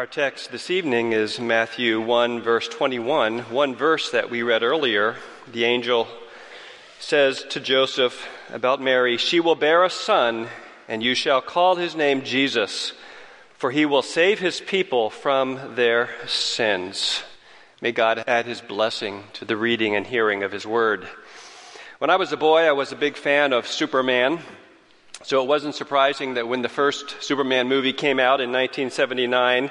Our text this evening is Matthew 1, verse 21, one verse that we read earlier. The angel says to Joseph about Mary, She will bear a son, and you shall call his name Jesus, for he will save his people from their sins. May God add his blessing to the reading and hearing of his word. When I was a boy, I was a big fan of Superman. So it wasn't surprising that when the first Superman movie came out in 1979,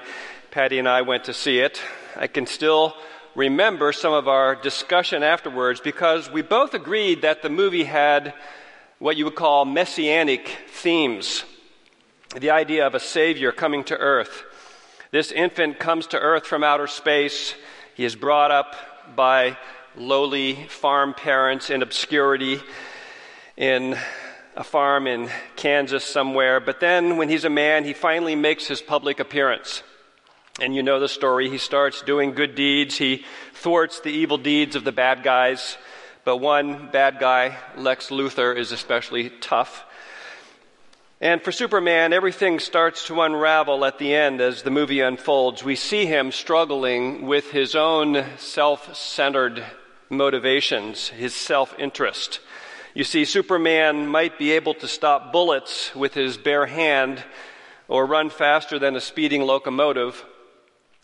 Patty and I went to see it. I can still remember some of our discussion afterwards because we both agreed that the movie had what you would call messianic themes. The idea of a savior coming to earth. This infant comes to earth from outer space. He is brought up by lowly farm parents in obscurity in a farm in Kansas somewhere. But then, when he's a man, he finally makes his public appearance. And you know the story. He starts doing good deeds. He thwarts the evil deeds of the bad guys. But one bad guy, Lex Luthor, is especially tough. And for Superman, everything starts to unravel at the end as the movie unfolds. We see him struggling with his own self centered motivations, his self interest. You see, Superman might be able to stop bullets with his bare hand or run faster than a speeding locomotive,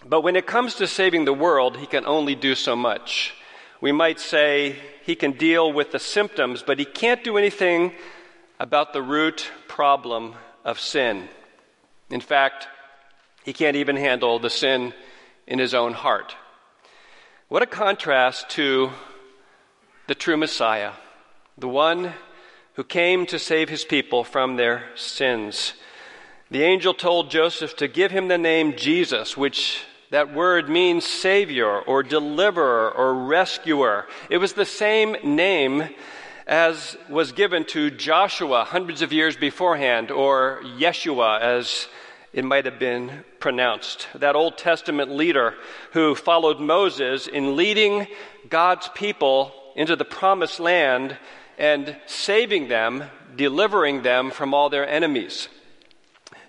but when it comes to saving the world, he can only do so much. We might say he can deal with the symptoms, but he can't do anything about the root problem of sin. In fact, he can't even handle the sin in his own heart. What a contrast to the true Messiah the one who came to save his people from their sins. The angel told Joseph to give him the name Jesus, which that word means savior or deliverer or rescuer. It was the same name as was given to Joshua hundreds of years beforehand, or Yeshua as it might have been pronounced. That Old Testament leader who followed Moses in leading God's people into the promised land and saving them, delivering them from all their enemies.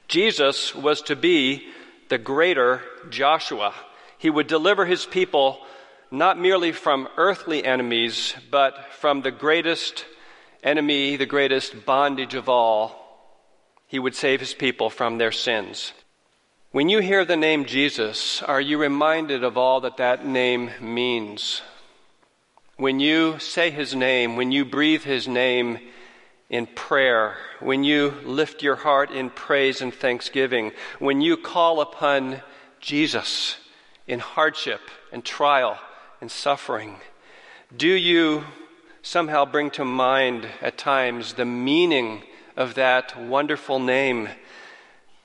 Jesus was to be the greater Joshua. He would deliver his people not merely from earthly enemies, but from the greatest enemy, the greatest bondage of all. He would save his people from their sins. When you hear the name Jesus, are you reminded of all that that name means? When you say his name, when you breathe his name in prayer, when you lift your heart in praise and thanksgiving, when you call upon Jesus in hardship and trial and suffering, do you somehow bring to mind at times the meaning of that wonderful name?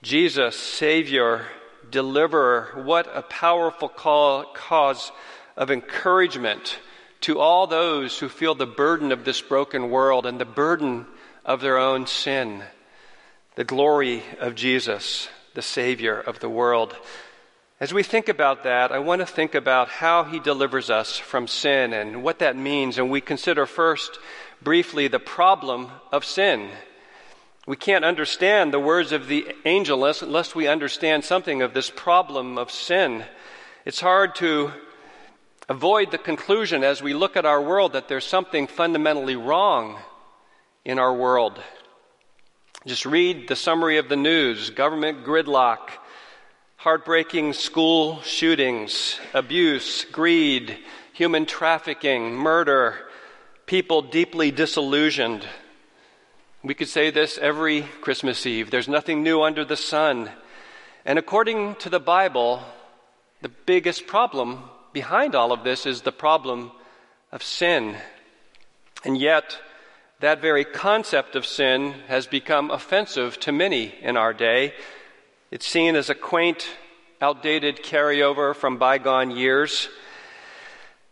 Jesus, Savior, Deliverer, what a powerful call, cause of encouragement to all those who feel the burden of this broken world and the burden of their own sin. The glory of Jesus, the Savior of the world. As we think about that, I want to think about how He delivers us from sin and what that means. And we consider first, briefly, the problem of sin. We can't understand the words of the angel unless, unless we understand something of this problem of sin. It's hard to avoid the conclusion as we look at our world that there's something fundamentally wrong in our world. Just read the summary of the news government gridlock, heartbreaking school shootings, abuse, greed, human trafficking, murder, people deeply disillusioned. We could say this every Christmas Eve. There's nothing new under the sun. And according to the Bible, the biggest problem behind all of this is the problem of sin. And yet, that very concept of sin has become offensive to many in our day. It's seen as a quaint, outdated carryover from bygone years.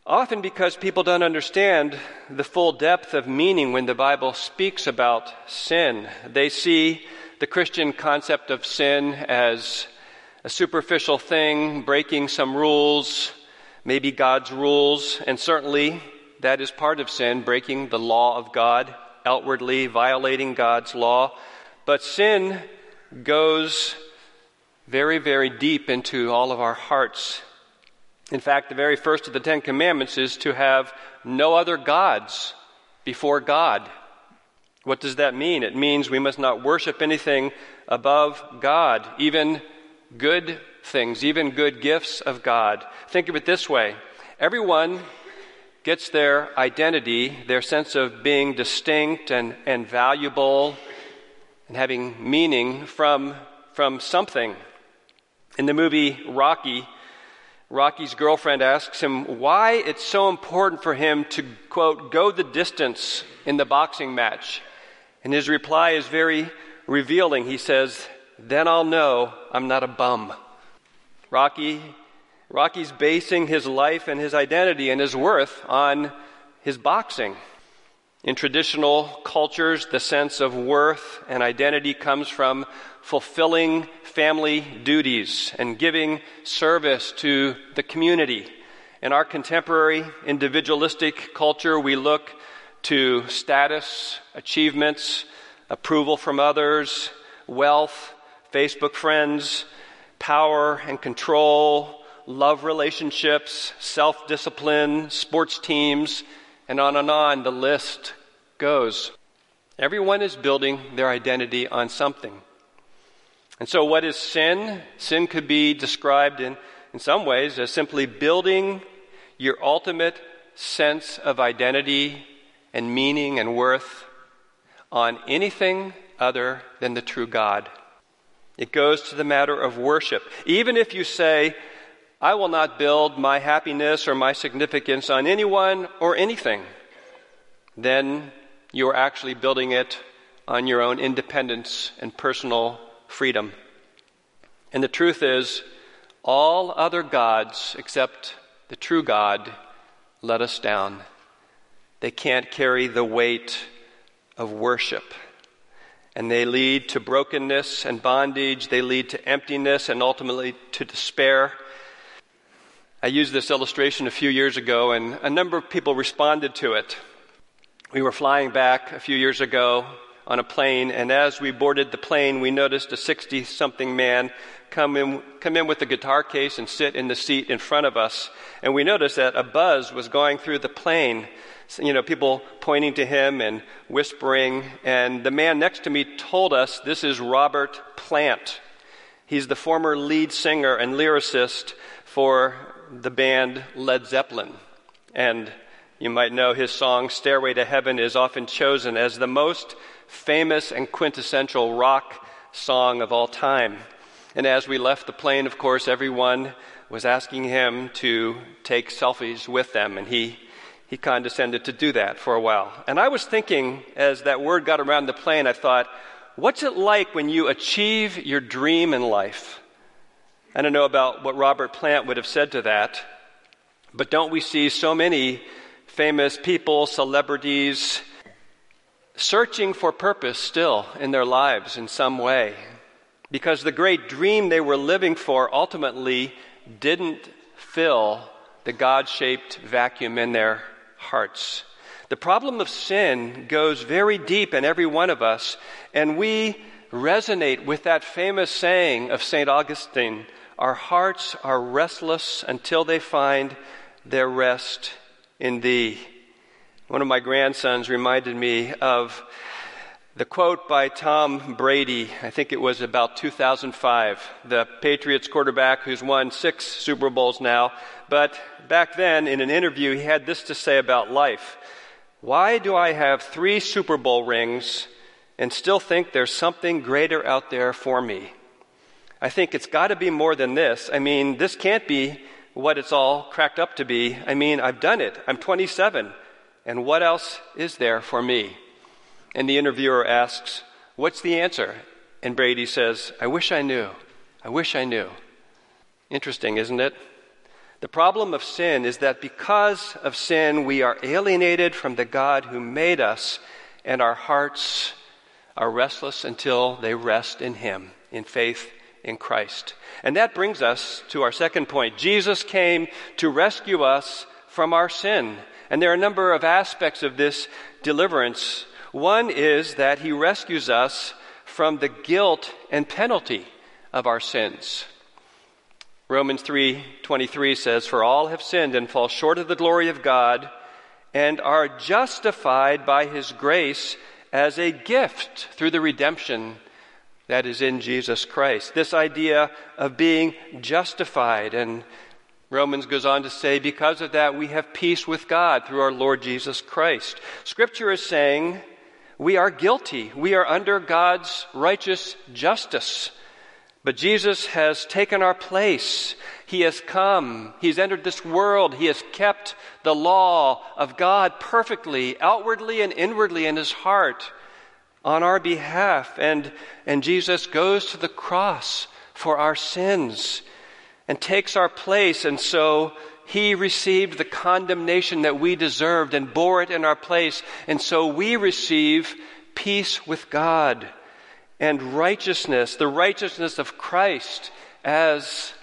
Often because people don't understand the full depth of meaning when the Bible speaks about sin. They see the Christian concept of sin as a superficial thing, breaking some rules, maybe God's rules, and certainly that is part of sin, breaking the law of God, outwardly violating God's law. But sin goes very, very deep into all of our hearts. In fact, the very first of the Ten Commandments is to have no other gods before God. What does that mean? It means we must not worship anything above God, even good things, even good gifts of God. Think of it this way everyone gets their identity, their sense of being distinct and, and valuable and having meaning from, from something. In the movie Rocky, Rocky's girlfriend asks him why it's so important for him to, quote, go the distance in the boxing match. And his reply is very revealing. He says, Then I'll know I'm not a bum. Rocky Rocky's basing his life and his identity and his worth on his boxing. In traditional cultures, the sense of worth and identity comes from fulfilling family duties and giving service to the community. In our contemporary individualistic culture, we look to status, achievements, approval from others, wealth, Facebook friends, power and control, love relationships, self discipline, sports teams, and on and on the list goes. Everyone is building their identity on something. And so, what is sin? Sin could be described in, in some ways as simply building your ultimate sense of identity and meaning and worth on anything other than the true God. It goes to the matter of worship. Even if you say, I will not build my happiness or my significance on anyone or anything. Then you are actually building it on your own independence and personal freedom. And the truth is, all other gods except the true God let us down. They can't carry the weight of worship. And they lead to brokenness and bondage. They lead to emptiness and ultimately to despair. I used this illustration a few years ago, and a number of people responded to it. We were flying back a few years ago on a plane, and as we boarded the plane, we noticed a 60 something man come in, come in with a guitar case and sit in the seat in front of us. And we noticed that a buzz was going through the plane. You know, people pointing to him and whispering. And the man next to me told us this is Robert Plant. He's the former lead singer and lyricist for the band Led Zeppelin. And you might know his song, Stairway to Heaven, is often chosen as the most famous and quintessential rock song of all time. And as we left the plane, of course, everyone was asking him to take selfies with them, and he, he condescended to do that for a while. And I was thinking, as that word got around the plane, I thought, what's it like when you achieve your dream in life? I don't know about what Robert Plant would have said to that, but don't we see so many famous people, celebrities, searching for purpose still in their lives in some way? Because the great dream they were living for ultimately didn't fill the God shaped vacuum in their hearts. The problem of sin goes very deep in every one of us, and we resonate with that famous saying of St. Augustine our hearts are restless until they find their rest in Thee. One of my grandsons reminded me of the quote by Tom Brady, I think it was about 2005, the Patriots quarterback who's won six Super Bowls now. But back then, in an interview, he had this to say about life Why do I have three Super Bowl rings and still think there's something greater out there for me? I think it's got to be more than this. I mean, this can't be what it's all cracked up to be. I mean, I've done it. I'm 27. And what else is there for me? And the interviewer asks, What's the answer? And Brady says, I wish I knew. I wish I knew. Interesting, isn't it? The problem of sin is that because of sin, we are alienated from the God who made us, and our hearts are restless until they rest in Him, in faith in Christ. And that brings us to our second point. Jesus came to rescue us from our sin. And there are a number of aspects of this deliverance. One is that He rescues us from the guilt and penalty of our sins. Romans 3:23 says for all have sinned and fall short of the glory of God and are justified by his grace as a gift through the redemption that is in Jesus Christ. This idea of being justified and Romans goes on to say, because of that, we have peace with God through our Lord Jesus Christ. Scripture is saying we are guilty. We are under God's righteous justice. But Jesus has taken our place. He has come. He's entered this world. He has kept the law of God perfectly, outwardly and inwardly in his heart on our behalf. And, and Jesus goes to the cross for our sins and takes our place. And so he received the condemnation that we deserved and bore it in our place. And so we receive peace with God and righteousness, the righteousness of Christ as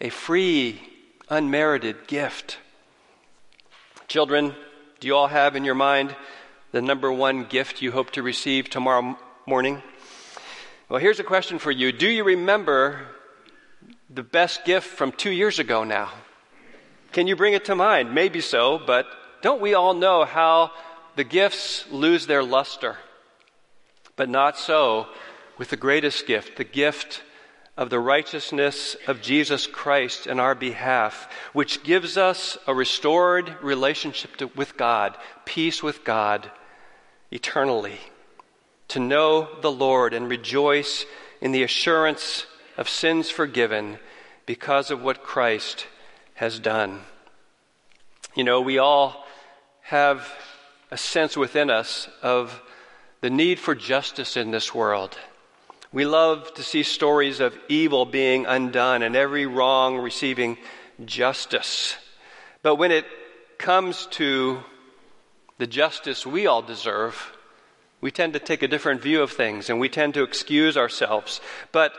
a free, unmerited gift. Children, do you all have in your mind the number one gift you hope to receive tomorrow morning? Well, here's a question for you. Do you remember the best gift from two years ago now? Can you bring it to mind? Maybe so, but don't we all know how the gifts lose their luster? But not so with the greatest gift, the gift of the righteousness of Jesus Christ in our behalf, which gives us a restored relationship to, with God, peace with God eternally. To know the Lord and rejoice in the assurance of sins forgiven because of what Christ has done. You know, we all have a sense within us of the need for justice in this world. We love to see stories of evil being undone and every wrong receiving justice. But when it comes to the justice we all deserve, we tend to take a different view of things and we tend to excuse ourselves. But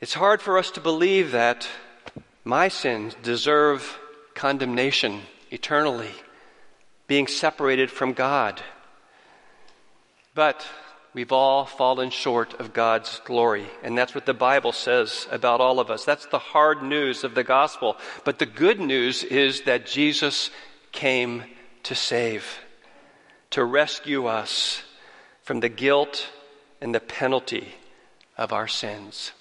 it's hard for us to believe that my sins deserve condemnation eternally, being separated from God. But we've all fallen short of God's glory. And that's what the Bible says about all of us. That's the hard news of the gospel. But the good news is that Jesus came to save, to rescue us from the guilt and the penalty of our sins.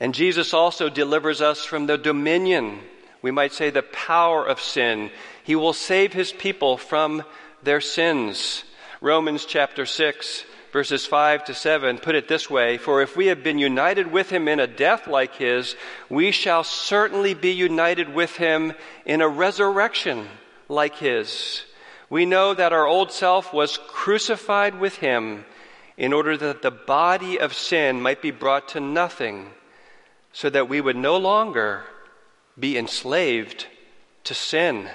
And Jesus also delivers us from the dominion, we might say the power of sin. He will save his people from their sins. Romans chapter 6, verses 5 to 7 put it this way For if we have been united with him in a death like his, we shall certainly be united with him in a resurrection like his. We know that our old self was crucified with him in order that the body of sin might be brought to nothing so that we would no longer be enslaved to sin.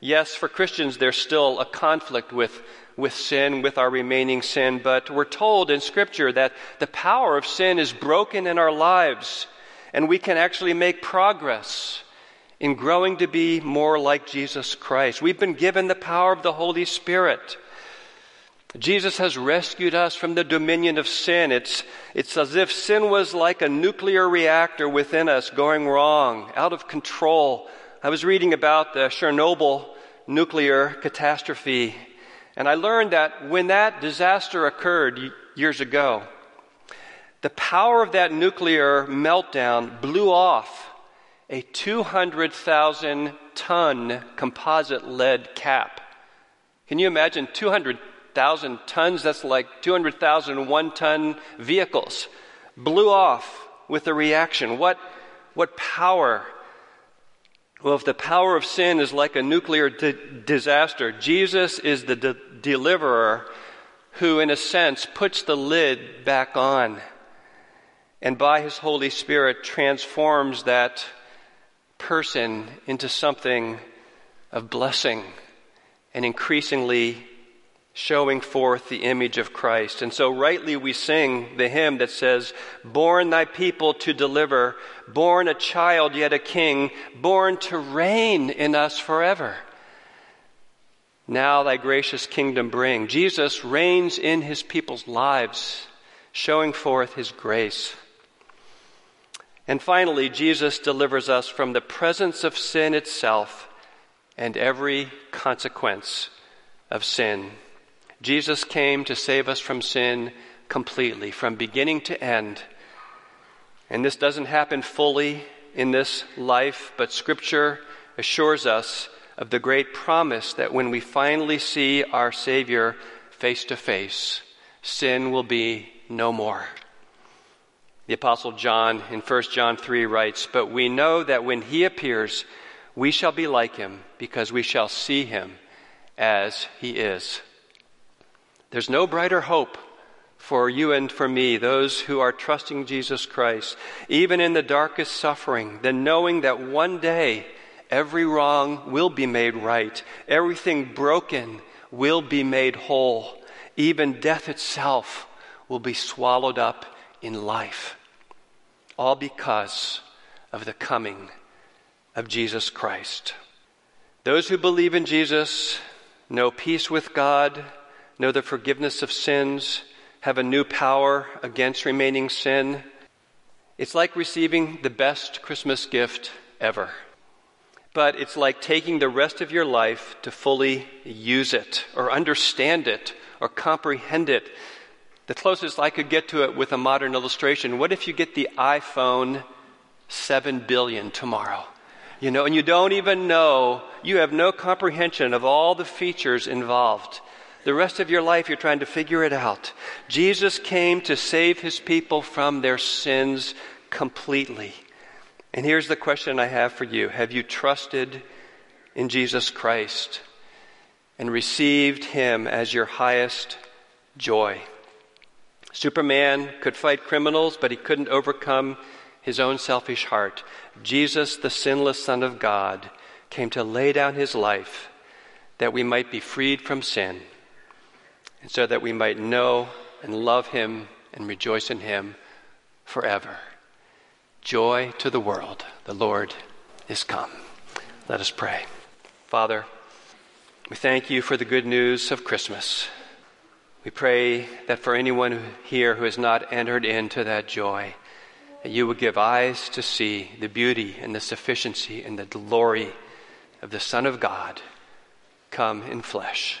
Yes, for Christians, there's still a conflict with, with sin, with our remaining sin, but we're told in Scripture that the power of sin is broken in our lives, and we can actually make progress in growing to be more like Jesus Christ. We've been given the power of the Holy Spirit. Jesus has rescued us from the dominion of sin. It's, it's as if sin was like a nuclear reactor within us going wrong, out of control. I was reading about the Chernobyl nuclear catastrophe, and I learned that when that disaster occurred years ago, the power of that nuclear meltdown blew off a 200,000 ton composite lead cap. Can you imagine 200 thousand tons, that's like 200,000 one ton vehicles, blew off with the reaction. What, What power? Well, if the power of sin is like a nuclear di- disaster, Jesus is the de- deliverer who, in a sense, puts the lid back on and by his Holy Spirit transforms that person into something of blessing and increasingly showing forth the image of Christ. And so, rightly, we sing the hymn that says, Born thy people to deliver, born a child, yet a king, born to reign in us forever. Now thy gracious kingdom bring. Jesus reigns in his people's lives, showing forth his grace. And finally, Jesus delivers us from the presence of sin itself and every consequence of sin. Jesus came to save us from sin completely, from beginning to end. And this doesn't happen fully in this life, but Scripture assures us of the great promise that when we finally see our Savior face to face, sin will be no more. The Apostle John in 1 John 3 writes, But we know that when he appears, we shall be like him, because we shall see him as he is. There's no brighter hope for you and for me, those who are trusting Jesus Christ, even in the darkest suffering, than knowing that one day every wrong will be made right, everything broken will be made whole, even death itself will be swallowed up in life. All because of the coming of Jesus Christ. Those who believe in Jesus know peace with God, know the forgiveness of sins, have a new power against remaining sin. It's like receiving the best Christmas gift ever. But it's like taking the rest of your life to fully use it or understand it or comprehend it. The closest I could get to it with a modern illustration what if you get the iPhone 7 billion tomorrow? You know, and you don't even know, you have no comprehension of all the features involved. The rest of your life, you're trying to figure it out. Jesus came to save his people from their sins completely. And here's the question I have for you Have you trusted in Jesus Christ and received him as your highest joy? Superman could fight criminals, but he couldn't overcome his own selfish heart. Jesus, the sinless Son of God, came to lay down his life that we might be freed from sin and so that we might know and love him and rejoice in him forever. Joy to the world. The Lord is come. Let us pray. Father, we thank you for the good news of Christmas. We pray that for anyone here who has not entered into that joy, that you would give eyes to see the beauty and the sufficiency and the glory of the Son of God come in flesh.